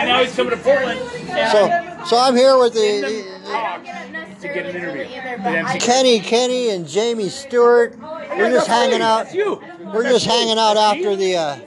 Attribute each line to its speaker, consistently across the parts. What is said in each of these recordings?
Speaker 1: And now he's coming to Portland.
Speaker 2: So, so I'm here with the,
Speaker 1: the to get an interview with
Speaker 2: Kenny, Kenny, and Jamie Stewart. We're just hanging out.
Speaker 1: You.
Speaker 2: We're just hanging out after the uh,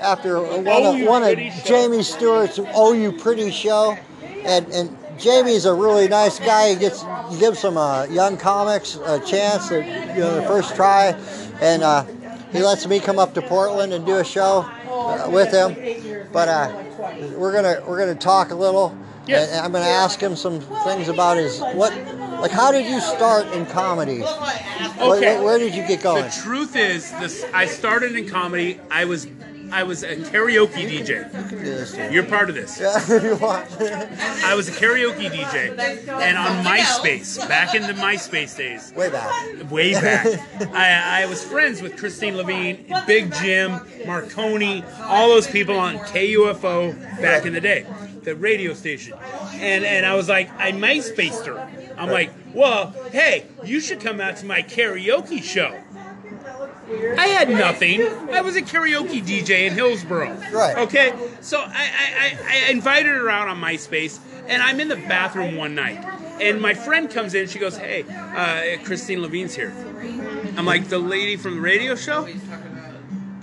Speaker 2: after one of one of Jamie Stewart's "Oh You Pretty" show, and and Jamie's a really nice guy. He gets he gives some uh, young comics a chance at you know the first try, and uh, he lets me come up to Portland and do a show uh, with him. But uh, we're gonna we're gonna talk a little.
Speaker 1: Yes.
Speaker 2: And I'm gonna ask him some things about his what like how did you start in comedy?
Speaker 1: Okay.
Speaker 2: where, where did you get going?
Speaker 1: The truth is, this I started in comedy. I was I was a karaoke DJ. You're part of this.
Speaker 2: Yeah, if you want.
Speaker 1: I was a karaoke DJ, and on MySpace, back in the MySpace days,
Speaker 2: Way back.
Speaker 1: way back, I, I was friends with Kristine Levine, Big Jim, Marconi, all those people on KUFO back in the day, the radio station, and and I was like, I MySpaced her. I'm like, well, hey, you should come out to my karaoke show. I had nothing. I was a karaoke DJ in Hillsboro.
Speaker 2: Right.
Speaker 1: Okay. So I, I, I, I invited her out on MySpace, and I'm in the bathroom one night, and my friend comes in. She goes, "Hey, uh, Kristine Levine's here." I'm like, "The lady from the radio show?"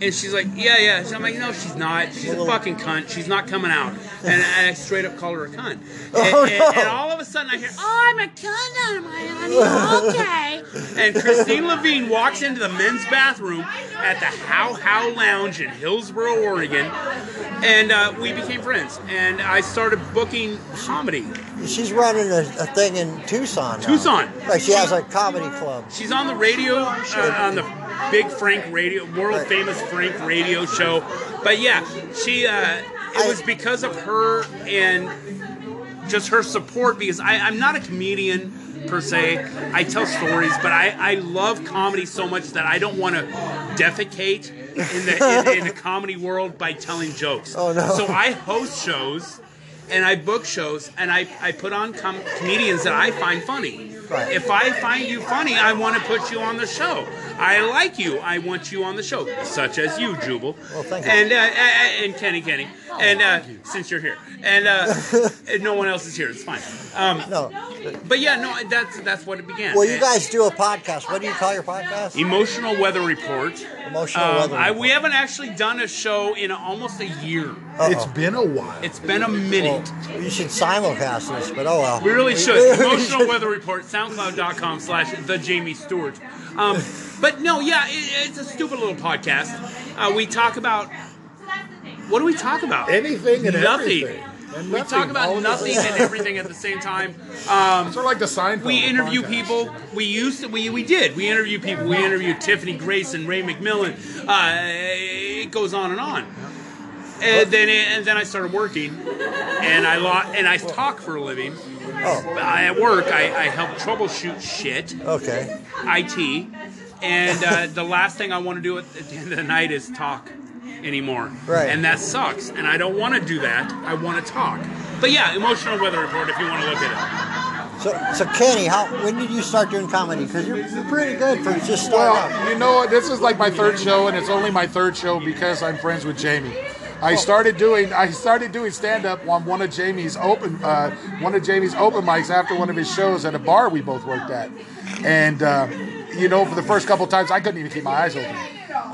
Speaker 1: And she's like, "Yeah, yeah." So I'm like, "No, she's not. She's a fucking cunt. She's not coming out." And I straight up call her a cunt. And,
Speaker 2: Oh,
Speaker 1: and-
Speaker 2: no.
Speaker 1: and all of a sudden I hear, "Oh, I'm a cunt, am I, honey? Okay." And Kristine Levine walks into the men's bathroom at the How How Lounge in Hillsboro, Oregon, and uh, we became friends. And I started booking comedy.
Speaker 2: She's running a, a thing in Tucson. now.
Speaker 1: Tucson.
Speaker 2: Right, she has a comedy club.
Speaker 1: She's on the radio, uh, on the big Frank radio, world famous Frank radio show. But yeah, she. Uh, it was because of her and just her support. Because I, I'm not a comedian per se. I tell stories, but I, I love comedy so much that I don't want to defecate in the in, in the comedy world by telling jokes.
Speaker 2: Oh, no.
Speaker 1: So I host shows. And I book shows, and I, I put on com- comedians that I find funny.
Speaker 2: Right.
Speaker 1: If I find you funny, I want to put you on the show. I like you. I want you on the show, such as you, Jubal.
Speaker 2: Well, thank you.
Speaker 1: And uh, and Kenny, Kenny, and uh, since you're here, and, uh, and no one else is here, it's fine. Um,
Speaker 2: No.
Speaker 1: but yeah, no, that's that's what it began.
Speaker 2: Well, you guys do a podcast. What do you call your podcast?
Speaker 1: Emotional Weather Report.
Speaker 2: Emotional
Speaker 1: Um,
Speaker 2: Weather
Speaker 1: I, we haven't actually done a show in almost a year.
Speaker 3: It's been a while.
Speaker 1: It's been a minute.
Speaker 2: You should simulcast this, but oh well.
Speaker 1: We really should. Emotional Weather Report, SoundCloud.com slash The Jamie Stewart. Um, but no, yeah, it, it's a stupid little podcast. Uh, we talk about. What do we talk about?
Speaker 3: Anything and
Speaker 1: nothing.
Speaker 3: everything. And
Speaker 1: We
Speaker 3: nothing
Speaker 1: talk about
Speaker 3: all at the
Speaker 1: nothing and everything at the same time. Um,
Speaker 3: Sort of like the Seinfeld.
Speaker 1: we interview
Speaker 3: podcast.
Speaker 1: people. We used to. We, we did. We interview people. We interviewed Tiffany Grace and Ray McMillan. Uh, it goes on and on. And then and then I started working, and I lo- and I talk for a living.
Speaker 2: Oh,
Speaker 1: I, at work, I, I help troubleshoot shit,
Speaker 2: okay.
Speaker 1: IT, and uh, the last thing I want to do at, at the end of the night is talk anymore.
Speaker 2: Right.
Speaker 1: And that sucks, and I don't want to do that. I want to talk. But yeah, emotional weather report if you want to look at it.
Speaker 2: So, so Kenny, how when did you start doing comedy? Because you're, you're pretty good for just starting out.
Speaker 3: Well, you know what? This is like my third show, and it's only my third show because I'm friends with Jamie. I started doing I started doing stand up on one of Jamie's open uh, one of Jamie's open mics after one of his shows at a bar we both worked at, and uh, you know for the first couple times I couldn't even keep my eyes open.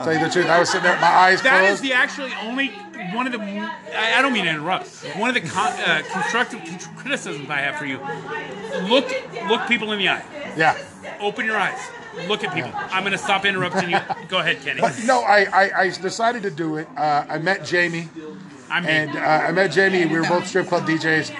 Speaker 3: Tell you the truth, I was sitting there, with my eyes.
Speaker 1: That is
Speaker 3: closed.
Speaker 1: the actually only one of the. I, I don't mean to interrupt. One of the con, uh, constructive criticisms I have for you. Look, look people in the eye.
Speaker 3: yeah.
Speaker 1: Open your eyes. Look at people. I'm going to stop interrupting you. Go ahead, Kenny.
Speaker 3: No, I, I, I decided to do it. Uh, I met Jamie,
Speaker 1: I'm
Speaker 3: and uh, I met Jamie. We were both strip club DJs.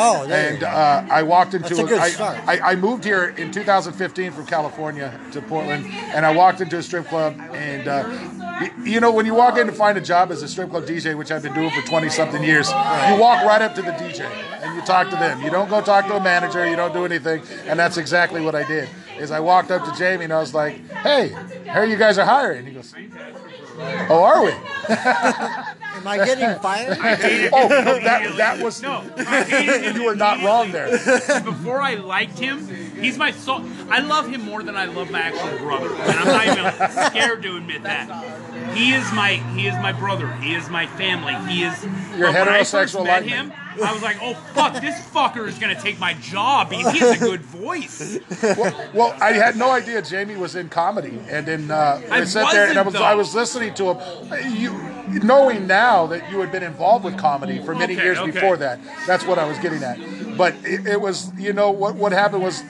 Speaker 2: Oh, there
Speaker 3: And uh, I walked into
Speaker 2: That's a good
Speaker 3: I-
Speaker 2: start.
Speaker 3: I, I moved here in 2015 from California to Portland, and I walked into a strip club. And uh, you know, when you walk in to find a job as a strip club DJ, which I've been doing for 20 something years, you walk right up to the DJ and you talk to them. You don't go talk to a manager. You don't do anything. And that's exactly what I did. Is I walked up to Jamie and I was like, "Hey, here you guys are hiring." He goes, "Oh, are we?"
Speaker 2: Am I getting fired?
Speaker 3: Oh, no, that that was
Speaker 1: No, I hated
Speaker 3: you were not wrong there.
Speaker 1: before I liked him, he's my soul. I love him more than I love my actual brother, and I'm not even scared to admit that. He is my he is my brother. He is my family. He is.
Speaker 3: Your
Speaker 1: but when I first
Speaker 3: heterosexual
Speaker 1: met him, I was like, oh fuck, this fucker is gonna take my job. He, he has a good voice.
Speaker 3: well, well, I had no idea Jamie was in comedy, and then uh, I,
Speaker 1: I
Speaker 3: sat there and I was I was listening to him. You knowing now that you had been involved with comedy for many
Speaker 1: Okay,
Speaker 3: years
Speaker 1: okay.
Speaker 3: before that. That's what I was getting at. But it, it was, you know, what what happened was.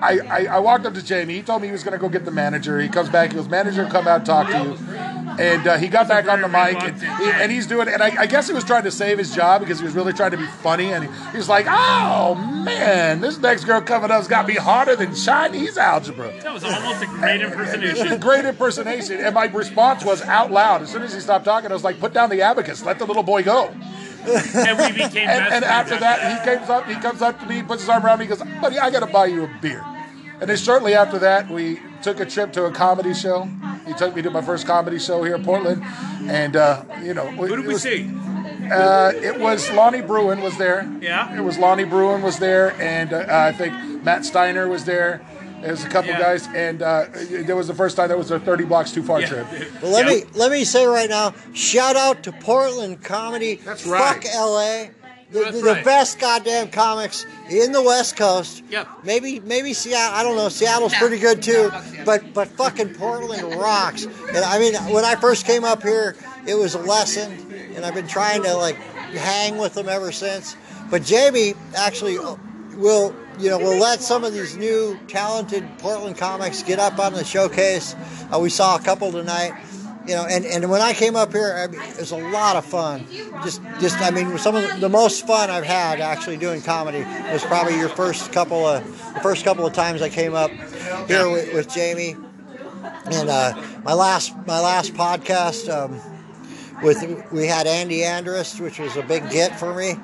Speaker 3: I, I, I walked up to Jamie. He told me he was going to go get the manager. He comes back. He goes, "Manager, come out and talk to you." And uh, he got back on the mic, and,
Speaker 1: reluctant
Speaker 3: he,
Speaker 1: man.
Speaker 3: and he's doing. And I, I guess he was trying to save his job because he was really trying to be funny. And he, he was like, "Oh man, this next girl coming up's got to be harder than Chinese algebra."
Speaker 1: That was almost a great impersonation.
Speaker 3: A great impersonation. And my response was out loud. As soon as he stopped talking, I was like, "Put down the abacus. Let the little boy go."
Speaker 1: And we became
Speaker 3: And, and after that, he comes up. He comes up to me, puts his arm around me, goes, "Buddy, I got to buy you a beer." And then shortly after that, we took a trip to a comedy show. He took me to my first comedy show here in Portland, and uh, you know,
Speaker 1: Who did we
Speaker 3: was-
Speaker 1: see?
Speaker 3: Uh, it was Lonnie Bruin was there.
Speaker 1: Yeah.
Speaker 3: It was Lonnie Bruin was there, and uh, I think Matt Steiner was there. There's a couple
Speaker 1: Yeah.
Speaker 3: guys, and uh, there was the first time that was a 30 blocks too far
Speaker 1: Yeah.
Speaker 3: trip.
Speaker 2: Well, let
Speaker 1: Yeah.
Speaker 2: me let me say right now, shout out to Portland comedy.
Speaker 3: That's right.
Speaker 2: Fuck LA. The,
Speaker 1: That's
Speaker 2: the, the
Speaker 1: right.
Speaker 2: best goddamn comics in the West Coast.
Speaker 1: Yep.
Speaker 2: Maybe maybe Seattle. I don't know. Seattle's pretty good too. But but fucking Portland rocks. And I mean, when I first came up here, it was a lesson, and I've been trying to like hang with them ever since. But Jamie actually will you know we'll let some of these new talented Portland comics get up on the showcase. Uh, we saw a couple tonight. You know, and, and when I came up here, I mean, it was a lot of fun. Just, just I mean, some of the, the most fun I've had actually doing comedy was probably your first couple of the first couple of times I came up here with, with Jamie, and uh, my last my last podcast um, with we had Andy Andrist, which was a big get for me.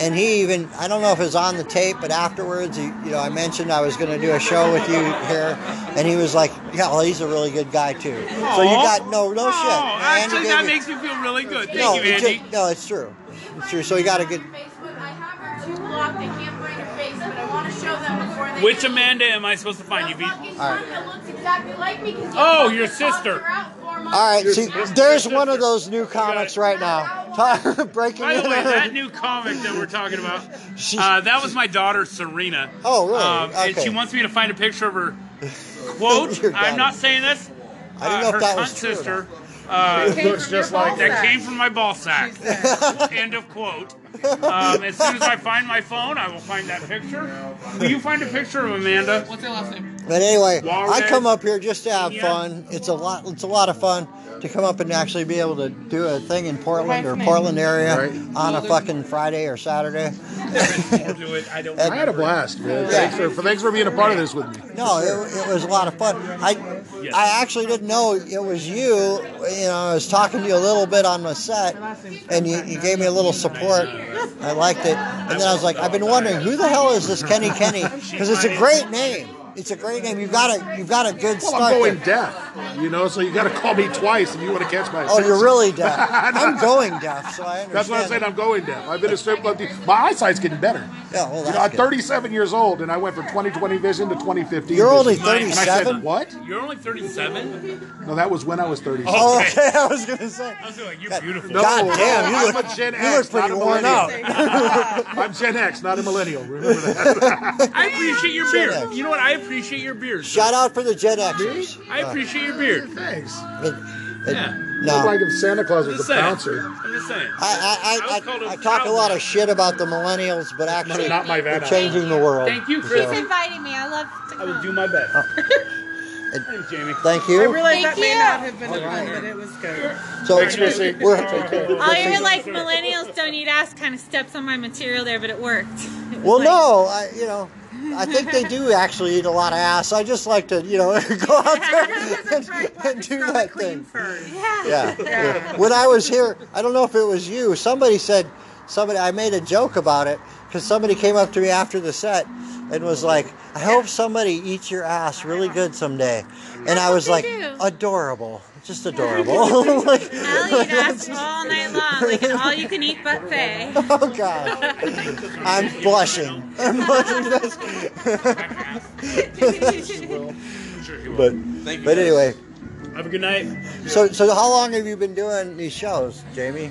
Speaker 2: And he even I don't know if it was on the tape, but afterwards, he, you know, I mentioned I was going to do a show with you here, and he was like, "Yeah, well, he's a really good guy too." So you got no no shit.
Speaker 1: Oh,
Speaker 2: Andy
Speaker 1: actually, that
Speaker 2: me-
Speaker 1: makes me feel really good. Thank
Speaker 2: no,
Speaker 1: you, Andy.
Speaker 2: ju- no, it's true. It's true. So you got a good.
Speaker 4: Facebook. I have her too blocked. They can't find her face, but I want to show them before they.
Speaker 1: Which Amanda am I supposed to find? You
Speaker 4: The
Speaker 1: be-
Speaker 4: fucking
Speaker 2: All right.
Speaker 4: looks exactly like me. 'cause you
Speaker 1: Oh, your sister.
Speaker 4: her out four months
Speaker 2: All right, see, there's one of those new comics right now. Breaking
Speaker 1: By the
Speaker 2: in
Speaker 1: way,
Speaker 2: on-
Speaker 1: that new comic that we're talking about,
Speaker 2: She-
Speaker 1: uh, that was my daughter Serena.
Speaker 2: Oh, really?
Speaker 1: Um, And she wants me to find a picture of her. Quote: I'm not saying this.
Speaker 2: I didn't
Speaker 1: uh,
Speaker 2: know if
Speaker 1: her
Speaker 2: that was true
Speaker 1: sister. Uh,
Speaker 3: looks just like
Speaker 1: that came from my ball sack. End of quote. Um, as soon as I find my phone, I will find that picture. Will you find a picture of Amanda?
Speaker 5: What's her last name?
Speaker 2: But anyway,
Speaker 1: Walrus.
Speaker 2: I come up here just to have
Speaker 1: Yeah.
Speaker 2: fun. It's a lot. It's a lot of fun to come up and actually be able to do a thing in Portland or Portland area
Speaker 3: Right.
Speaker 2: on a fucking Friday or Saturday.
Speaker 1: More to it. I don't.
Speaker 3: I had a blast, man. Thanks for, for thanks for being a part of this with me.
Speaker 2: No, it, it was a lot of fun. I
Speaker 1: Yes.
Speaker 2: I actually didn't know it was you. You know, I was talking to you a little bit on my set, and you, you gave me a little support. I liked it, and then I was like, I've been wondering who the hell is this Kenny Kenny? Because it's a great name. It's a great name. You've got a you've got a good
Speaker 3: Well,
Speaker 2: start.
Speaker 3: I'm going
Speaker 2: there.
Speaker 3: deaf, you know, so you got to call me twice if you want to catch my
Speaker 2: Oh,
Speaker 3: attention.
Speaker 2: you're really deaf. I'm going deaf, so I understand.
Speaker 3: That's what I'm saying. I'm going deaf. I've been a strip club. My eyesight's getting better.
Speaker 2: Yeah, well,
Speaker 3: You
Speaker 2: that's
Speaker 3: know, I'm
Speaker 2: good.
Speaker 3: 37 years old, and I went from 20/20 vision to 2015.
Speaker 2: You're only
Speaker 3: vision. And
Speaker 2: 37?
Speaker 3: what?
Speaker 1: You're only 37.
Speaker 3: No, that was when I was 37.
Speaker 2: Oh,
Speaker 1: Okay.
Speaker 2: okay. I was gonna say.
Speaker 1: I was like, you're beautiful.
Speaker 3: No,
Speaker 2: God damn, you
Speaker 3: I'm
Speaker 2: look-
Speaker 3: a Gen
Speaker 2: you
Speaker 3: X,
Speaker 2: look pretty
Speaker 3: not a
Speaker 2: worn
Speaker 3: millennial.
Speaker 2: out.
Speaker 3: I'm Gen X, not a millennial. Remember that.
Speaker 1: I appreciate your
Speaker 2: Gen
Speaker 1: beard.
Speaker 2: X.
Speaker 1: You know what? I appreciate your beard. sir.
Speaker 2: Shout out for the Gen Xers.
Speaker 1: I appreciate your beard.
Speaker 3: Thanks.
Speaker 2: It- it-
Speaker 1: Yeah.
Speaker 2: no.
Speaker 3: Like if Santa Claus was a
Speaker 1: saying.
Speaker 3: bouncer.
Speaker 1: I'm just saying.
Speaker 2: I, I,
Speaker 1: I was called
Speaker 2: I,
Speaker 1: a
Speaker 2: I, I talk a lot of shit about the millennials, but actually,
Speaker 3: Not my
Speaker 2: they're
Speaker 3: Van
Speaker 2: changing the world.
Speaker 1: Thank you, Chris.
Speaker 2: So,
Speaker 4: inviting me. I love to
Speaker 1: I will do my best.
Speaker 2: Oh.
Speaker 1: Thanks, Jamie.
Speaker 2: thank
Speaker 5: I
Speaker 2: you.
Speaker 5: realize
Speaker 4: Thank
Speaker 5: that may
Speaker 4: you.
Speaker 5: not have been fun, but it was good.
Speaker 2: So
Speaker 3: Thanks, Chrissy.
Speaker 2: we're,
Speaker 6: Oh, you're like millennials don't eat ass kind of steps on my material there, but it worked. It
Speaker 2: well,
Speaker 6: like-
Speaker 2: no, I, you know, I think they do actually eat a lot of ass. I just like to, you know, go out there and, and do that thing.
Speaker 6: Yeah.
Speaker 2: Yeah. yeah. When I was here, I don't know if it was you. Somebody said somebody. I made a joke about it because somebody came up to me after the set and was like, "I hope somebody eats your ass really good someday." And I was like, "Adorable, just adorable." like,
Speaker 6: I'll eat ass all night long, like an all you can eat buffet.
Speaker 2: oh god, I'm blushing. I'm blushing. That's- but but anyway,
Speaker 1: Have a good night.
Speaker 2: So, so how long have you been doing these shows, Jamie?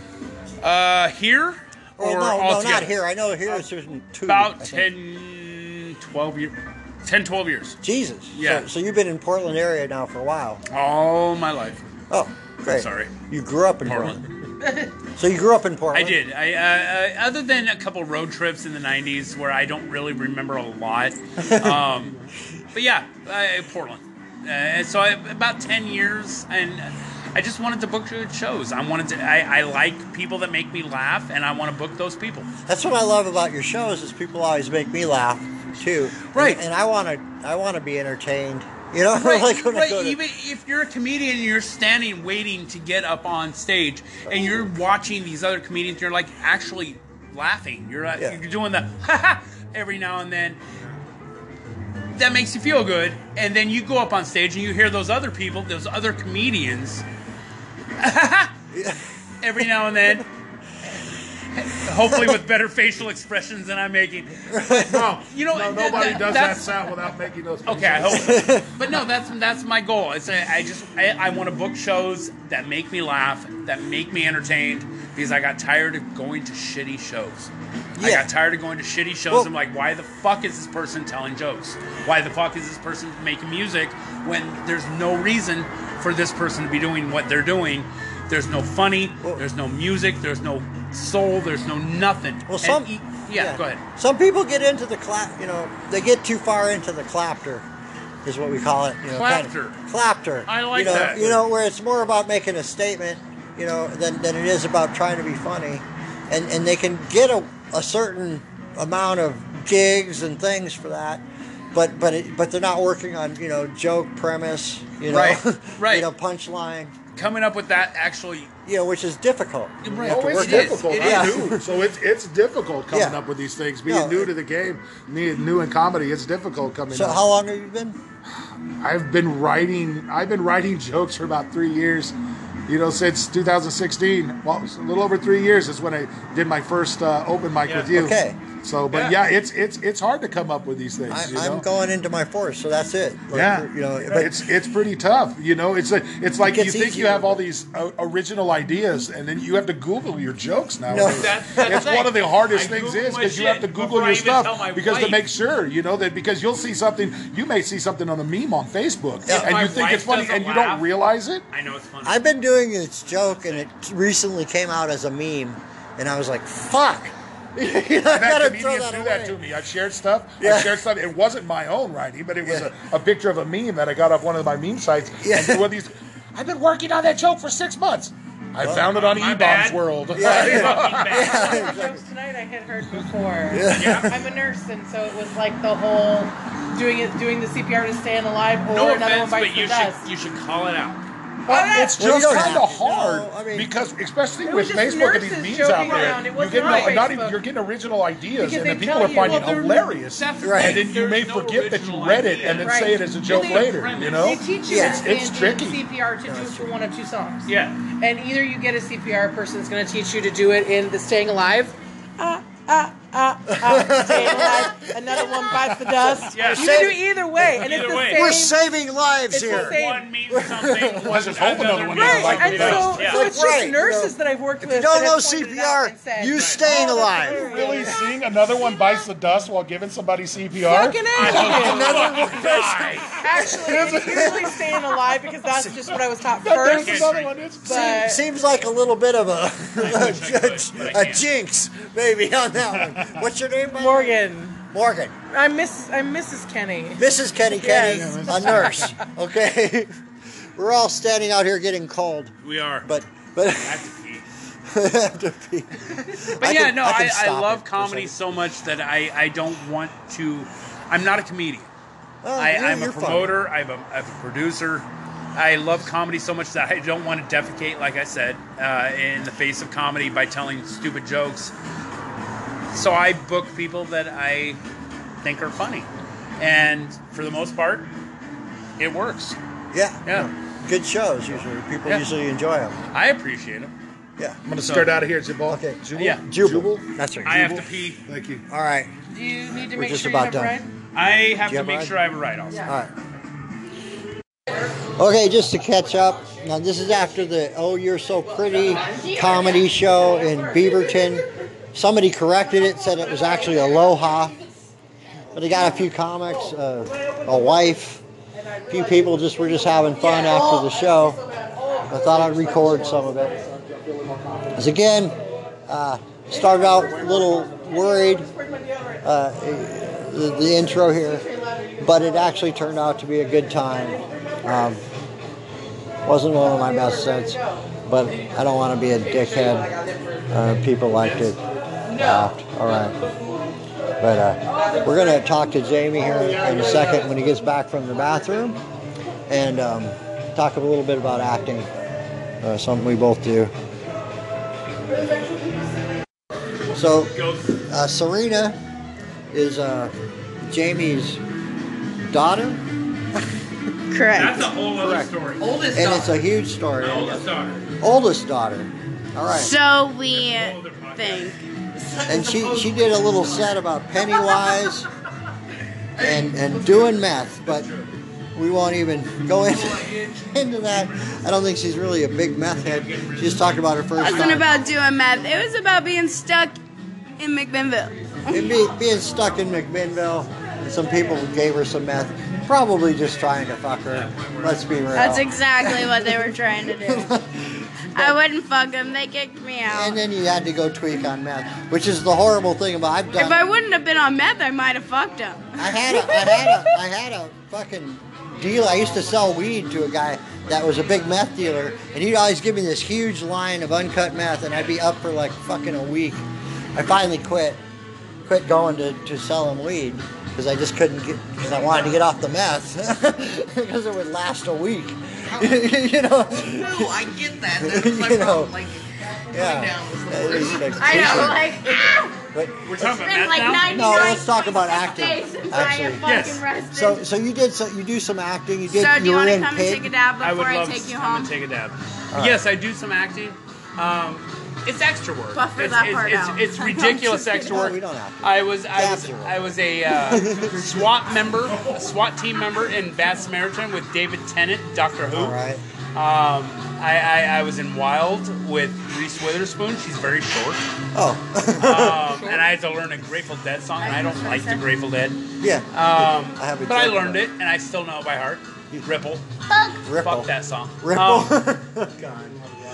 Speaker 1: Uh, here
Speaker 2: Well,
Speaker 1: or
Speaker 2: no, no,
Speaker 1: altogether?
Speaker 2: not here. I know here is it's just two. I
Speaker 1: About
Speaker 2: think.
Speaker 1: 10, 12 years. 10, 12 years.
Speaker 2: Jesus.
Speaker 1: Yeah.
Speaker 2: So, so you've been in Portland area now for a while.
Speaker 1: All my life.
Speaker 2: Oh, great.
Speaker 1: Sorry.
Speaker 2: You grew up in
Speaker 1: Portland.
Speaker 2: Portland. So you grew up in Portland.
Speaker 1: I did. I uh, uh, other than a couple road trips in the '90s where I don't really remember a lot. Um, but yeah, uh, Portland. Uh, and so I, about ten years, and I just wanted to book good shows. I wanted to. I, I like people that make me laugh, and I want to book those people.
Speaker 2: That's what I love about your shows is people always make me laugh too.
Speaker 1: Right.
Speaker 2: And, and I want to I want to be entertained. You know,
Speaker 1: Right,
Speaker 2: like
Speaker 1: right.
Speaker 2: to,
Speaker 1: Even if you're a comedian, and you're standing waiting to get up on stage, and you're watching these other comedians. You're like actually laughing. You're uh,
Speaker 2: Yeah.
Speaker 1: you're doing the every now and then. That makes you feel good, and then you go up on stage and you hear those other people, those other comedians, every now and then. Hopefully, with better facial expressions than I'm making.
Speaker 3: No,
Speaker 1: You know,
Speaker 3: no,
Speaker 1: that-
Speaker 3: nobody
Speaker 1: that-
Speaker 3: does that sound without making those.
Speaker 1: Okay, I hope. but no, that's that's my goal. It's a, I just I, I want to book shows that make me laugh, that make me entertained, because I got tired of going to shitty shows. I got tired of going to shitty shows.
Speaker 2: Well-
Speaker 1: I'm like, why the fuck is this person telling jokes? Why the fuck is this person making music when there's no reason for this person to be doing what they're doing? There's no funny.
Speaker 2: Well-
Speaker 1: there's no music. There's no soul. There's no nothing.
Speaker 2: Well, some
Speaker 1: e- yeah, go ahead.
Speaker 2: Some people get into the clap. You know, they get too far into the clapter, is what we call it. You know, kind of-
Speaker 1: Clapter.
Speaker 2: clapter.
Speaker 1: I like
Speaker 2: you know,
Speaker 1: that.
Speaker 2: You know, where it's more about making a statement. You know, than, than it is about trying to be funny, and and they can get a, a certain amount of gigs and things for that. But but it, but they're not working on you know joke premise you know
Speaker 1: Right, right.
Speaker 2: you know punchline
Speaker 1: Coming up with that actually
Speaker 2: Yeah, which is difficult.
Speaker 1: Right.
Speaker 3: Oh, it's
Speaker 2: work
Speaker 1: It is.
Speaker 3: difficult.
Speaker 1: It
Speaker 3: I'm
Speaker 2: is.
Speaker 3: new, so it's it's difficult coming
Speaker 2: Yeah.
Speaker 3: up with these things. Being
Speaker 2: No,
Speaker 3: new
Speaker 2: it-
Speaker 3: to the game, being new in comedy, it's difficult coming. Up.
Speaker 2: So
Speaker 3: up.
Speaker 2: how long have you been?
Speaker 3: I've been writing. I've been writing jokes for about three years. You know, since 2016. Well, it's a little over three years is when I did my first uh, open mic
Speaker 1: Yeah.
Speaker 3: with you.
Speaker 2: Okay.
Speaker 3: So, but yeah. it's it's it's hard to come up with these things.
Speaker 2: I,
Speaker 3: you know?
Speaker 2: I'm going into my fourth, so that's it. Like,
Speaker 3: Yeah,
Speaker 2: you know, but
Speaker 3: it's it's pretty tough. You know, it's a, it's like you
Speaker 2: gets
Speaker 3: think you have all these uh, original ideas, and then you have to Google your jokes now.
Speaker 2: No.
Speaker 1: That's- that's
Speaker 3: it's
Speaker 1: the thing.
Speaker 3: one of the hardest
Speaker 1: I
Speaker 3: things
Speaker 1: Google
Speaker 3: is because you have to Google your
Speaker 1: even tell my
Speaker 3: stuff because to make sure you know that because you'll see something, you may see something on a meme on Facebook,
Speaker 2: Yeah.
Speaker 3: and you think it's funny,
Speaker 1: doesn't
Speaker 3: and you don't realize it.
Speaker 1: I know it's funny.
Speaker 2: I've been doing this joke, and it recently came out as a meme, and I was like, "Fuck!" you know, I
Speaker 3: I've had comedians
Speaker 2: that
Speaker 3: do
Speaker 2: away.
Speaker 3: that to me. I've shared stuff.
Speaker 2: Yeah.
Speaker 3: I've shared stuff. It wasn't my own writing, but it was
Speaker 2: Yeah.
Speaker 3: a, a picture of a meme that I got off one of my meme sites.
Speaker 2: Yeah.
Speaker 3: And one of these, I've been working on that joke for six months. I found it on
Speaker 1: my
Speaker 3: eBombs
Speaker 1: bad.
Speaker 3: World.
Speaker 1: Fucking bad.
Speaker 5: jokes tonight I had heard before. Yeah. I'm a nurse, and so it was like the whole doing it, doing the CPR to stay alive, or
Speaker 1: No
Speaker 5: another one
Speaker 1: offense,
Speaker 5: bites
Speaker 1: but you
Speaker 5: the dust.
Speaker 1: should you should call it out.
Speaker 3: Well, it's
Speaker 2: Well, you
Speaker 3: just
Speaker 2: don't
Speaker 3: kind of hard
Speaker 2: No, I mean-
Speaker 3: because, especially with Facebook and these memes out there, you get not,
Speaker 5: not
Speaker 3: even, you're getting original ideas,
Speaker 5: Because
Speaker 3: and
Speaker 5: they
Speaker 3: then people are finding
Speaker 5: well,
Speaker 3: hilarious.
Speaker 2: Right.
Speaker 3: And then you may
Speaker 1: no
Speaker 3: forget that you
Speaker 1: original
Speaker 3: read it and then
Speaker 5: Right.
Speaker 3: say it as a joke
Speaker 1: Well, they-
Speaker 3: later.
Speaker 1: premise.
Speaker 3: You know,
Speaker 5: They teach you
Speaker 2: Yeah.
Speaker 5: in,
Speaker 3: It's
Speaker 5: in,
Speaker 3: tricky.
Speaker 5: CPR to do for one of two songs.
Speaker 1: Yeah.
Speaker 5: And either you get a CPR person that's going to teach you to do it in the staying alive. Ah, ah, staying alive. Another one bites the dust.
Speaker 1: Yeah.
Speaker 5: You can do either way. And
Speaker 1: Either
Speaker 5: it's the
Speaker 1: way.
Speaker 5: same.
Speaker 2: We're saving lives
Speaker 5: It's the same.
Speaker 1: One means something.
Speaker 3: Let's just hope another one
Speaker 5: Right,
Speaker 3: doesn't like
Speaker 5: and
Speaker 3: the
Speaker 5: so,
Speaker 3: best.
Speaker 1: Yeah.
Speaker 5: so it's
Speaker 2: Right,
Speaker 5: just
Speaker 2: you
Speaker 5: nurses
Speaker 2: know,
Speaker 5: that I've worked
Speaker 2: If
Speaker 5: with.
Speaker 2: you don't
Speaker 5: that
Speaker 2: know
Speaker 5: have pointed it out
Speaker 2: CPR,
Speaker 5: and said,
Speaker 2: you staying
Speaker 5: "Oh, that's
Speaker 2: alive.
Speaker 5: hilarious."
Speaker 3: Really seeing another one bites the dust while giving somebody CPR?
Speaker 5: Fucking A.
Speaker 1: Another one.
Speaker 5: Actually, it's usually staying alive because that's just what I was taught first.
Speaker 3: another one. It's
Speaker 5: But
Speaker 2: Seems like a little bit of a, a,
Speaker 1: but I
Speaker 2: a
Speaker 1: can't.
Speaker 2: jinx, maybe on that one. What's your name? by?
Speaker 5: Morgan,
Speaker 2: Morgan.
Speaker 5: I'm Miss. I'm Mrs. Kenny.
Speaker 2: Mrs. Kenny Kenny,
Speaker 5: Yes.
Speaker 2: a nurse. Okay, we're all standing out here getting cold,
Speaker 1: We are.
Speaker 2: but but
Speaker 1: Have to pee.
Speaker 2: have to pee.
Speaker 1: But
Speaker 2: I
Speaker 1: yeah,
Speaker 2: can-
Speaker 1: no,
Speaker 2: I can
Speaker 1: I, I,
Speaker 2: stop
Speaker 1: love
Speaker 2: it for a
Speaker 1: comedy
Speaker 2: second.
Speaker 1: so much that I, I don't want to. I'm not a comedian.
Speaker 2: Oh,
Speaker 1: I,
Speaker 2: you're-
Speaker 1: I'm a
Speaker 2: you're fine.
Speaker 1: promoter. I'm a, I'm a producer. I love comedy so much that I don't want to defecate, like I said, uh, in the face of comedy by telling stupid jokes. So I book people that I think are funny, and for the most part, it works.
Speaker 2: Yeah,
Speaker 1: Yeah,
Speaker 2: good shows usually. People
Speaker 1: Yeah.
Speaker 2: usually enjoy them.
Speaker 1: I appreciate them.
Speaker 2: Yeah.
Speaker 3: I'm gonna start out of here, Jabal.
Speaker 2: Okay.
Speaker 3: Jubal?
Speaker 1: Yeah.
Speaker 2: Jubal. That's right.
Speaker 1: I have to pee.
Speaker 3: Thank you.
Speaker 2: All right.
Speaker 5: Do you need to
Speaker 2: We're
Speaker 5: make
Speaker 2: just
Speaker 5: sure
Speaker 2: about
Speaker 5: you have
Speaker 2: done.
Speaker 5: right?
Speaker 1: I have
Speaker 2: Do you
Speaker 1: to make
Speaker 2: ride?
Speaker 1: sure I have a ride also.
Speaker 2: All right. Okay, just to catch up. Now this is after the "Oh You're So Pretty" comedy show in Beaverton. Somebody corrected it, said it was actually Aloha, but they got a few comics, uh, a wife, a few people just were just having fun after the show. I thought I'd record some of it. As again, uh, started out a little worried uh, the, the intro here, but it actually turned out to be a good time. Um, wasn't one of my best sets, but I don't want to be a dickhead. Uh, people liked it. Laughed. All right. But uh, we're going to talk to Jamie here in a second when he gets back from the bathroom and um, talk a little bit about acting, uh, something we both do. So, uh, Serena is uh, Jamie's daughter,
Speaker 5: Correct.
Speaker 1: That's a whole other
Speaker 2: Correct.
Speaker 1: story.
Speaker 5: Oldest
Speaker 2: and it's a huge story.
Speaker 1: Oldest daughter.
Speaker 2: Oldest daughter. All right.
Speaker 4: So we think.
Speaker 2: And she she did a little set about Pennywise and and doing meth, but we won't even go into, into that. I don't think she's really a big meth head. She just talked about her
Speaker 7: It
Speaker 2: first
Speaker 7: wasn't
Speaker 2: time
Speaker 7: about doing meth. It was about being stuck in McMinnville.
Speaker 2: and be, being stuck in McMinnville. And some people gave her some meth, probably just trying to fuck her. Let's be real.
Speaker 7: That's exactly what they were trying to do. I wouldn't fuck them. They kicked me out.
Speaker 2: and then you had to go tweak on meth, which is the horrible thing about I've done.
Speaker 7: If I wouldn't have been on meth, I might have fucked them.
Speaker 2: I had a, I had a, I had a fucking deal. I used to sell weed to a guy that was a big meth dealer, and he'd always give me this huge line of uncut meth, and I'd be up for like fucking a week. I finally quit, quit going to, to sell him weed because I just couldn't get because I wanted to get off the meth because it would last a week. you know.
Speaker 5: No, I get that. That's my
Speaker 2: You know.
Speaker 5: problem. Like,
Speaker 2: Yeah.
Speaker 5: down was the
Speaker 2: That is like-
Speaker 4: I know, like, ah!
Speaker 2: But
Speaker 1: We're talking about
Speaker 4: been like
Speaker 1: now?
Speaker 2: No, let's talk about acting,
Speaker 4: days since I am
Speaker 2: actually.
Speaker 1: Yes.
Speaker 4: rested.
Speaker 2: so so you did so you do some acting. You did.
Speaker 7: So do you
Speaker 2: were
Speaker 7: want to
Speaker 2: in
Speaker 7: come
Speaker 2: Pig.
Speaker 7: and take a dab
Speaker 1: I would
Speaker 7: before I,
Speaker 1: love
Speaker 7: take
Speaker 1: to
Speaker 7: you
Speaker 1: come
Speaker 7: home?
Speaker 1: and take a dab.
Speaker 2: right.
Speaker 1: Yes, I do some acting. Um, it's extra work.
Speaker 7: Buffer
Speaker 1: it's,
Speaker 7: that
Speaker 1: it's,
Speaker 7: part
Speaker 1: it's,
Speaker 7: out.
Speaker 1: it's
Speaker 7: I'm
Speaker 1: ridiculous
Speaker 7: just
Speaker 1: extra
Speaker 2: No,
Speaker 1: work.
Speaker 2: we don't have to.
Speaker 1: I was I was I was a uh, SWAT member, a SWAT team member in Bad Samaritan with David Tennant, Doctor Who.
Speaker 2: All right.
Speaker 1: Um, I, I, I was in Wild with Reese Witherspoon. She's very short.
Speaker 2: Oh.
Speaker 1: Um, and I had to learn a Grateful Dead song, and I don't like the Grateful Dead.
Speaker 2: yeah.
Speaker 1: Um,
Speaker 2: I have a
Speaker 1: but I learned it, and I still know it by heart. Ripple.
Speaker 2: Ripple.
Speaker 1: Fuck that song.
Speaker 2: Ripple.
Speaker 1: Um,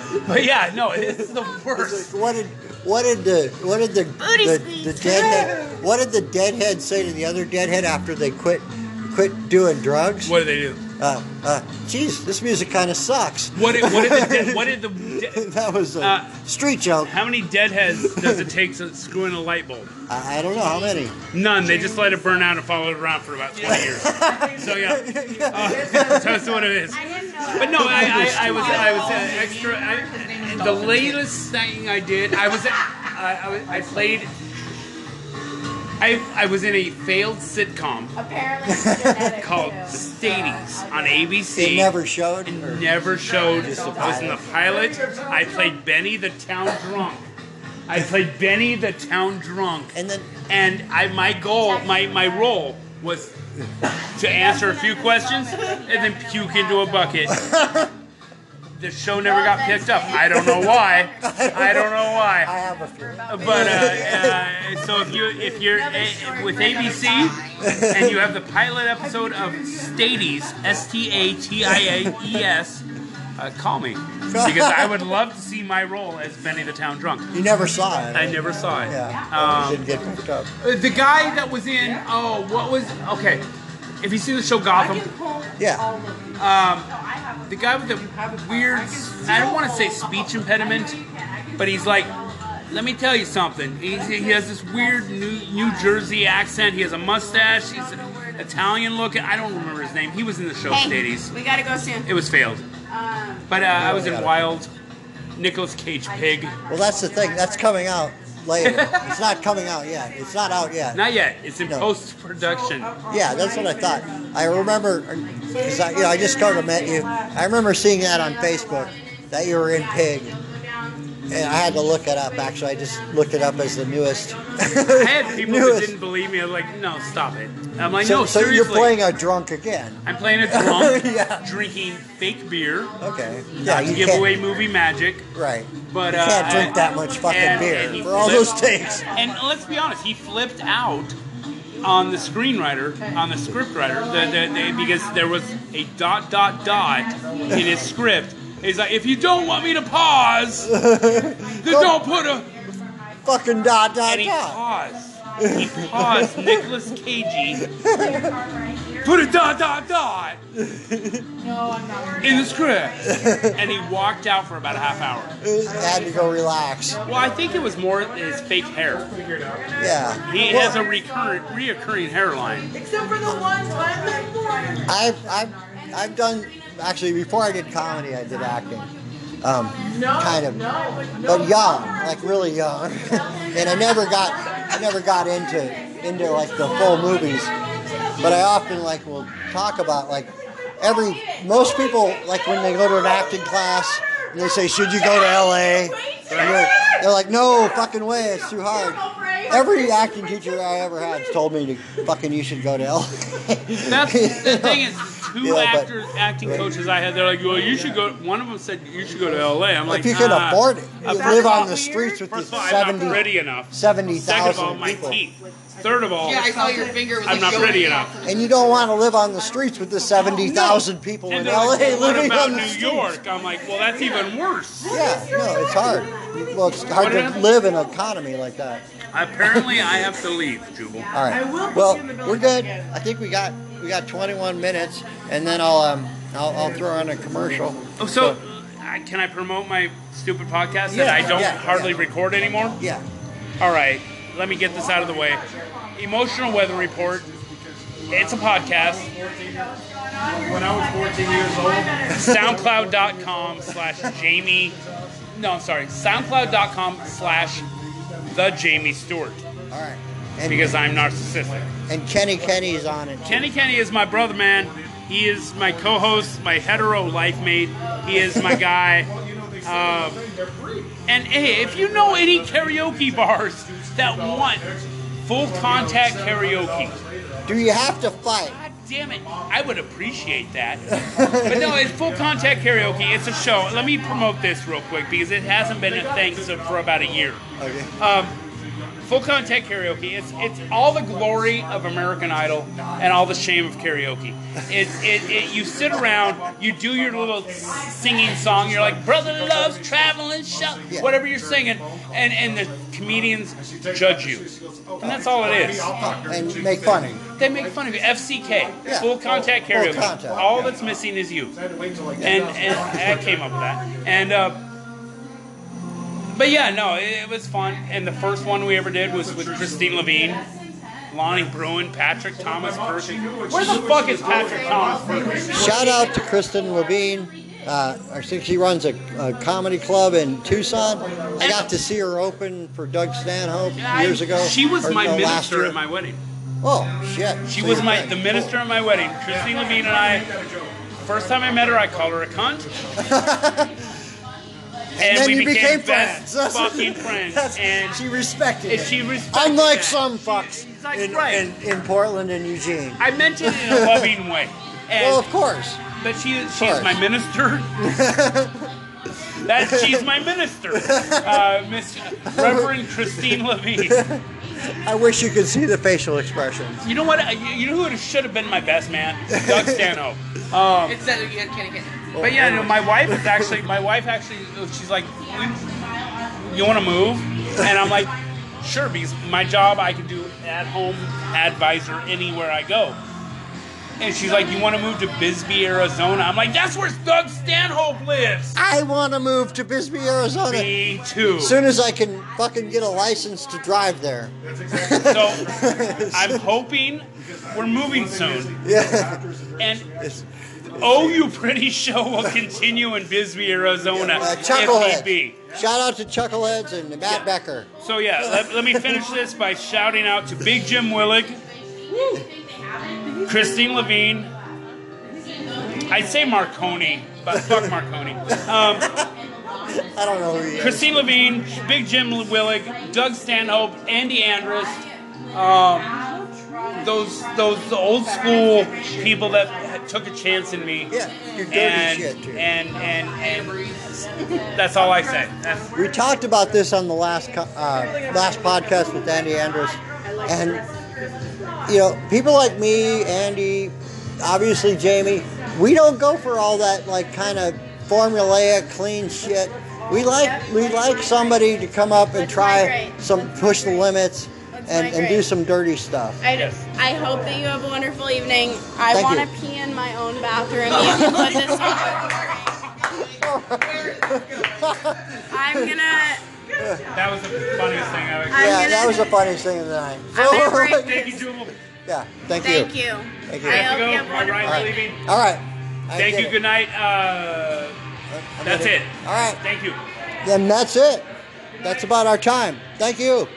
Speaker 1: but yeah, no, it's the worst.
Speaker 2: what did what did the what did the
Speaker 7: Booty
Speaker 2: the,
Speaker 7: squeeze.
Speaker 2: the deadhead what did the deadhead say to the other deadhead after they quit quit doing drugs?
Speaker 1: What did they do?
Speaker 2: Uh, uh, geez, this music kind of sucks.
Speaker 1: What did, what did the dead, what did the de-
Speaker 2: that was a
Speaker 1: Uh,
Speaker 2: street joke.
Speaker 1: how many deadheads does it take to screw in a light bulb?
Speaker 2: I, I don't know how many.
Speaker 1: None. They just let it burn out and follow it around for about 20 years. So yeah, uh, that's what it is. But no, I, I, I was I was uh, extra. I, the latest thing I did, I was I, I, was- I played. I, I was in a failed sitcom
Speaker 4: Apparently, it's genetic
Speaker 1: called
Speaker 4: too.
Speaker 1: Stadies oh, on ABC.
Speaker 2: It never showed.
Speaker 1: It
Speaker 2: or-
Speaker 1: never showed.
Speaker 2: Just
Speaker 1: I
Speaker 2: the
Speaker 1: was in the pilot. I played Benny the town drunk. I played Benny the town drunk.
Speaker 2: And then
Speaker 1: And I my goal, my, my role was to answer a few questions and then puke into a bucket. The show never got picked up. I don't know why. I don't know why.
Speaker 2: I
Speaker 1: why.
Speaker 2: have a few.
Speaker 1: But uh, uh, so if you if you're uh, with ABC and you have the pilot episode of Stadies, S T A T I A E S, uh, call me because I would love to see my role as Benny the Town Drunk.
Speaker 2: You never saw it.
Speaker 1: I never saw it.
Speaker 2: Yeah.
Speaker 1: Um,
Speaker 2: it didn't get picked up.
Speaker 1: Uh, The guy that was in oh what was okay if you see the show Gotham
Speaker 2: Yeah.
Speaker 1: um, the guy with the weird I don't want to say speech impediment but he's like let me tell you something he's, he has this weird New, New Jersey accent he has a mustache he's Italian looking I don't remember his name he was in the show
Speaker 7: Hey,
Speaker 1: Stadies
Speaker 7: we gotta go soon.
Speaker 1: it was failed
Speaker 7: Um,
Speaker 1: but uh, I was in Wild Nicolas Cage Pig
Speaker 2: Well, that's the thing. That's coming out later. it's not coming out yet. It's not out yet.
Speaker 1: not yet it's in
Speaker 2: No.
Speaker 1: post production
Speaker 2: Yeah, that's what I thought. I remember, because I, you know, I just kind of met you. I remember seeing that on Facebook that you were in Pig, and I had to look it up. Actually, I just looked it up as the newest.
Speaker 1: I had people that didn't believe me. I was like, no, stop it. I'm like,
Speaker 2: so,
Speaker 1: no,
Speaker 2: so
Speaker 1: seriously.
Speaker 2: you're playing a drunk again.
Speaker 1: I'm playing a drunk,
Speaker 2: Yeah.
Speaker 1: drinking fake beer.
Speaker 2: Okay.
Speaker 1: not
Speaker 2: you
Speaker 1: give away movie magic.
Speaker 2: Right.
Speaker 1: But
Speaker 2: you
Speaker 1: uh,
Speaker 2: can't drink
Speaker 1: I-
Speaker 2: that much fucking
Speaker 1: and-
Speaker 2: beer
Speaker 1: and he
Speaker 2: for all
Speaker 1: flipped-
Speaker 2: those takes.
Speaker 1: And let's be honest, he flipped out on the screenwriter, on the scriptwriter, the, the, the, because there was a dot dot dot in his script. He's like, if you don't want me to pause, then don't put a.
Speaker 2: Fucking dot dot
Speaker 1: And he
Speaker 2: dot.
Speaker 1: paused. He paused. Nicholas Cagey. Put a dot dot dot
Speaker 5: No, I'm not.
Speaker 1: in the script, and he walked out for about a half hour.
Speaker 2: Had to go relax.
Speaker 1: Well, I think it was more his fake hair.
Speaker 2: Yeah.
Speaker 1: He
Speaker 2: Well,
Speaker 1: has a recurrent, reoccurring hairline.
Speaker 5: Except for the one time that
Speaker 2: I've, I've, I've done actually before I did comedy, I did acting. Um, kind of, but young, like really young, and I never got, I never got into into like the full movies. But I often like will talk about like every most people like when they go to an acting class and they say, "Should you go to L.A.?" They're, they're like, "No, fucking way, it's too hard." Every acting teacher I ever had told me to fucking you should go to L.A.
Speaker 1: That's the thing is, two
Speaker 2: Yeah, but-
Speaker 1: actors, acting coaches I had, they're like, well, you should go. One of them said you should go to L.A. I'm like,
Speaker 2: if you can afford it, you live on
Speaker 1: all-
Speaker 2: the streets with the
Speaker 1: First of all, I'm not
Speaker 2: 70
Speaker 1: pretty enough.
Speaker 2: 70,000
Speaker 1: Second of all, my
Speaker 2: people.
Speaker 1: teeth. Third of all,
Speaker 5: Yeah, I saw your finger was
Speaker 1: I'm
Speaker 5: like
Speaker 1: not
Speaker 5: going
Speaker 1: pretty enough.
Speaker 2: And you don't want to live on the streets with the 70,000 people
Speaker 1: And
Speaker 2: in LA
Speaker 1: like, well, what
Speaker 2: living
Speaker 1: about
Speaker 2: on the
Speaker 1: New
Speaker 2: streets.
Speaker 1: York? I'm like, well, that's even worse.
Speaker 2: Yeah, no, it's hard. Well, it's hard to live in an economy like that.
Speaker 1: Apparently, I have to leave, Jubal.
Speaker 2: All right. Well, we're good. I think we got we got 21 minutes, and then I'll um I'll, I'll throw on a commercial.
Speaker 1: Oh, so, uh, can I promote my stupid podcast
Speaker 2: Yeah,
Speaker 1: that I don't
Speaker 2: yeah,
Speaker 1: hardly
Speaker 2: yeah.
Speaker 1: record anymore?
Speaker 2: Yeah.
Speaker 1: All right, let me get this out of the way. Emotional Weather Report. It's a podcast.
Speaker 3: When I was 14 years old,
Speaker 1: SoundCloud.com slash Jamie. No, I'm sorry. SoundCloud.com slash the Jamie Stewart.
Speaker 2: All right. And,
Speaker 1: Because I'm narcissistic.
Speaker 2: and Kenny Kenny's on it. too.
Speaker 1: Kenny Kenny is my brother, man. He is my co-host, my hetero life mate. He is my guy. Um, and hey, if you know any karaoke bars that want full contact karaoke,
Speaker 2: Do you have to fight?
Speaker 1: Damn it, I would appreciate that. but no, it's full contact karaoke. It's a show. Let me promote this real quick because it hasn't been a thing for about a year.
Speaker 2: Okay.
Speaker 1: Um, full contact karaoke. It's it's all the glory of American Idol and all the shame of karaoke. It, it, it you sit around, you do your little singing song. You're like, brother loves traveling, whatever you're singing, and and the comedians judge you, and that's all it is.
Speaker 2: And make fun of you.
Speaker 1: They make fun of you. FCK,
Speaker 2: Yeah.
Speaker 1: full contact
Speaker 2: Full contact,
Speaker 1: all that's missing is you. And and I came up with that. And uh, but yeah, no, it, it was fun. And the first one we ever did was with Kristine Levine, Lonnie Bruin, Patrick Thomas Percy. Where the fuck is Patrick Thomas
Speaker 2: Shout out to Kristen Levine. Uh, I think she runs a, a comedy club in Tucson. I got to see her open for Doug Stanhope
Speaker 1: I-
Speaker 2: years ago.
Speaker 1: She was
Speaker 2: or
Speaker 1: my
Speaker 2: no,
Speaker 1: minister at my wedding.
Speaker 2: Oh shit!
Speaker 1: She
Speaker 2: So
Speaker 1: was my the minister at my wedding. Kristine Levine and I. First time I met her, I called her a cunt. and,
Speaker 2: then
Speaker 1: we
Speaker 2: you became
Speaker 1: best
Speaker 2: friends.
Speaker 1: Fucking friends. And
Speaker 2: she respected
Speaker 1: and
Speaker 2: it.
Speaker 1: she respected
Speaker 2: Unlike
Speaker 1: that.
Speaker 2: some fucks
Speaker 1: like,
Speaker 2: in,
Speaker 1: right.
Speaker 2: in, in Portland and Eugene.
Speaker 1: I meant it in a loving way. And,
Speaker 2: well, of course.
Speaker 1: But she she's
Speaker 2: course.
Speaker 1: my minister. that she's my minister, uh, Miss Reverend Kristine Levine.
Speaker 2: I wish you could see the facial expressions.
Speaker 1: You know what? You you know who should have been my best man? Doug Stanhope. Um,
Speaker 5: It's that you can't get.
Speaker 1: But yeah, no, my wife is actually my wife actually she's like, you want to move? And I'm like, sure, because my job I can do at home advisor anywhere I go. And she's like, you want to move to Bisbee, Arizona? I'm like, that's where Doug Stanhope lives.
Speaker 2: I want to move to Bisbee, Arizona.
Speaker 1: Me too.
Speaker 2: As soon as I can fucking get a license to drive there.
Speaker 1: Exactly So I'm hoping we're moving soon.
Speaker 2: Yeah.
Speaker 1: And Oh You Pretty Show will continue in Bisbee, Arizona,
Speaker 2: Uh,
Speaker 1: if
Speaker 2: Chucklehead.
Speaker 1: be.
Speaker 2: Shout out to Chuckleheads and Matt Becker.
Speaker 1: So yeah, let, let me finish this by shouting out to Big Jim Willig, Kristine Levine. I'd say Marconi, but fuck Marconi. Um,
Speaker 2: I don't know who he is.
Speaker 1: Kristine Levine, Big Jim Willig, Doug Stanhope, Andy Andrist, um, those those old school people that took a chance in me.
Speaker 2: Yeah, your dirty
Speaker 1: and,
Speaker 2: shit, too.
Speaker 1: and and and that's all I say. That's,
Speaker 2: We talked about this on the last uh, last podcast with Andy Andrist, and you know, people like me, Andy, obviously Jamie, we don't go for all that like kind of formulaic, clean shit. We like we like somebody to come up and try some push the limits and, and do some dirty stuff.
Speaker 7: I,
Speaker 1: Yes.
Speaker 7: I hope that you have a wonderful evening. I want to pee in my own bathroom. You can put this on. I'm gonna.
Speaker 1: That was the funniest thing I ever.
Speaker 7: I'm
Speaker 2: yeah,
Speaker 7: gonna-
Speaker 2: that was the funniest thing of the night.
Speaker 7: I'm gonna break
Speaker 1: Thank you, Jewel.
Speaker 2: yeah, thank,
Speaker 7: Thank
Speaker 2: you.
Speaker 7: you.
Speaker 2: Thank you.
Speaker 7: I
Speaker 1: I have
Speaker 7: hope
Speaker 1: to
Speaker 7: you
Speaker 1: go.
Speaker 7: have a
Speaker 1: My
Speaker 7: wonderful
Speaker 1: ride's
Speaker 7: evening.
Speaker 1: leaving.
Speaker 2: All right. I
Speaker 1: Thank
Speaker 2: get
Speaker 1: you.
Speaker 2: it.
Speaker 1: Good night. Uh,
Speaker 2: I'm
Speaker 1: that's
Speaker 2: gonna-
Speaker 1: it.
Speaker 2: All right.
Speaker 1: Thank you.
Speaker 2: Then that's it. That's about our time. Thank you.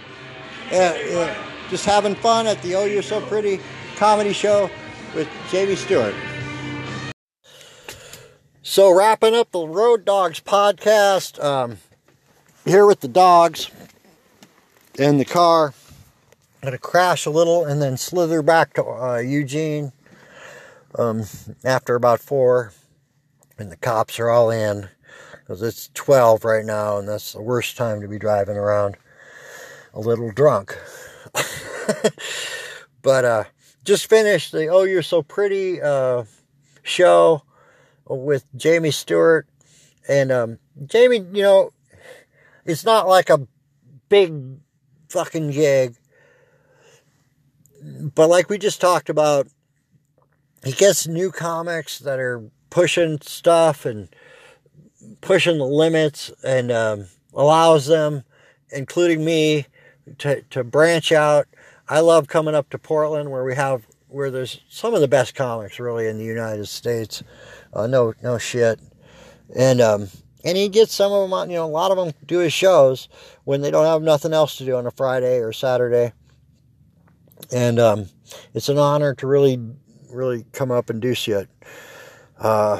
Speaker 2: Yeah, yeah. Just having fun at the Oh You're So Pretty comedy show with Jamie Stewart. So, wrapping up the Road Dogs podcast, um, here with the dogs in the car. Gonna crash a little and then slither back to uh, Eugene um, after about four, and the cops are all in because it's 12 right now, and that's the worst time to be driving around a little drunk. but uh, just finished the Oh You're So Pretty uh, show with Jamie Stewart. And um, Jamie, you know, it's not like a big fucking gig. But like we just talked about, he gets new comics that are pushing stuff and pushing the limits and um, allows them, including me, to, to branch out. I love coming up to Portland where we have where there's some of the best comics really in the United States. Uh, no, no shit. And um, and he gets some of them on. You know, a lot of them do his shows when they don't have nothing else to do on a Friday or Saturday. And um, it's an honor to really, really come up and do shit. Uh,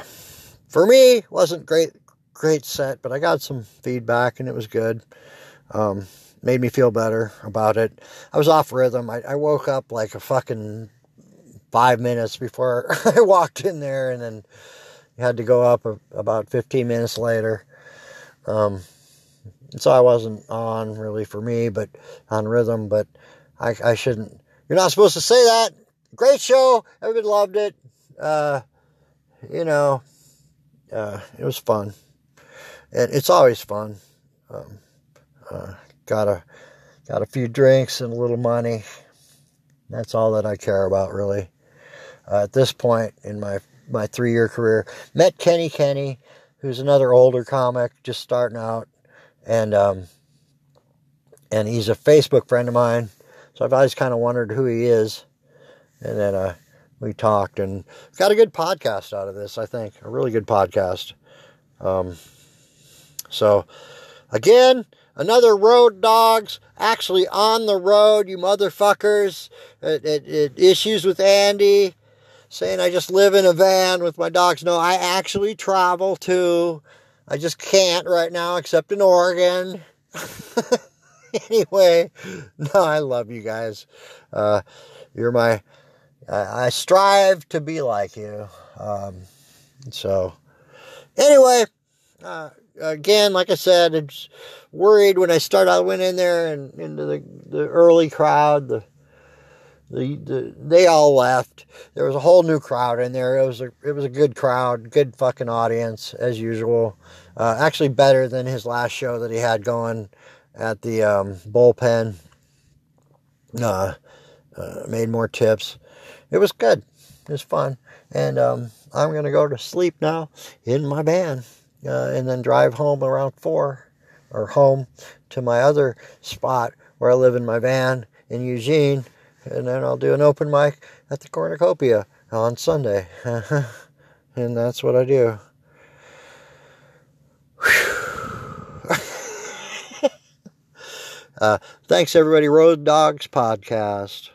Speaker 2: for me, wasn't great, great set, but I got some feedback and it was good. Um, made me feel better about it. I was off rhythm. I, I woke up like a fucking five minutes before I walked in there, and then had to go up about 15 minutes later. Um, so I wasn't on really for me, but on rhythm. But I, I shouldn't. You're not supposed to say that. Great show. Everybody loved it. Uh, you know, uh, it was fun. And it's always fun. Um, uh, got a got a few drinks and a little money. That's all that I care about, really. Uh, at this point in my my three year career, met Kenny Kenny, who's another older comic, just starting out, and um, and he's a Facebook friend of mine. So I've always kind of wondered who he is, and then uh, we talked and got a good podcast out of this. I think a really good podcast. Um, so again, another road dogs actually on the road, you motherfuckers. It, it, it issues with Andy saying I just live in a van with my dogs. No, I actually travel too. I just can't right now except in Oregon. anyway, no, I love you guys. Uh, you're my. I, I strive to be like you. Um, so, anyway, uh, again, like I said, it's worried when I started. I went in there and into the, the early crowd. The, the the they all left. There was a whole new crowd in there. It was a it was a good crowd, good fucking audience as usual. Uh, actually, better than his last show that he had going at the um, bullpen. Uh, uh, made more tips. It was good. It was fun, and um, I'm gonna go to sleep now in my van uh, and then drive home around four or home to my other spot where I live in my van in Eugene, and then I'll do an open mic at the Cornucopia on Sunday, and that's what I do. uh, thanks, everybody. Road Dogs Podcast.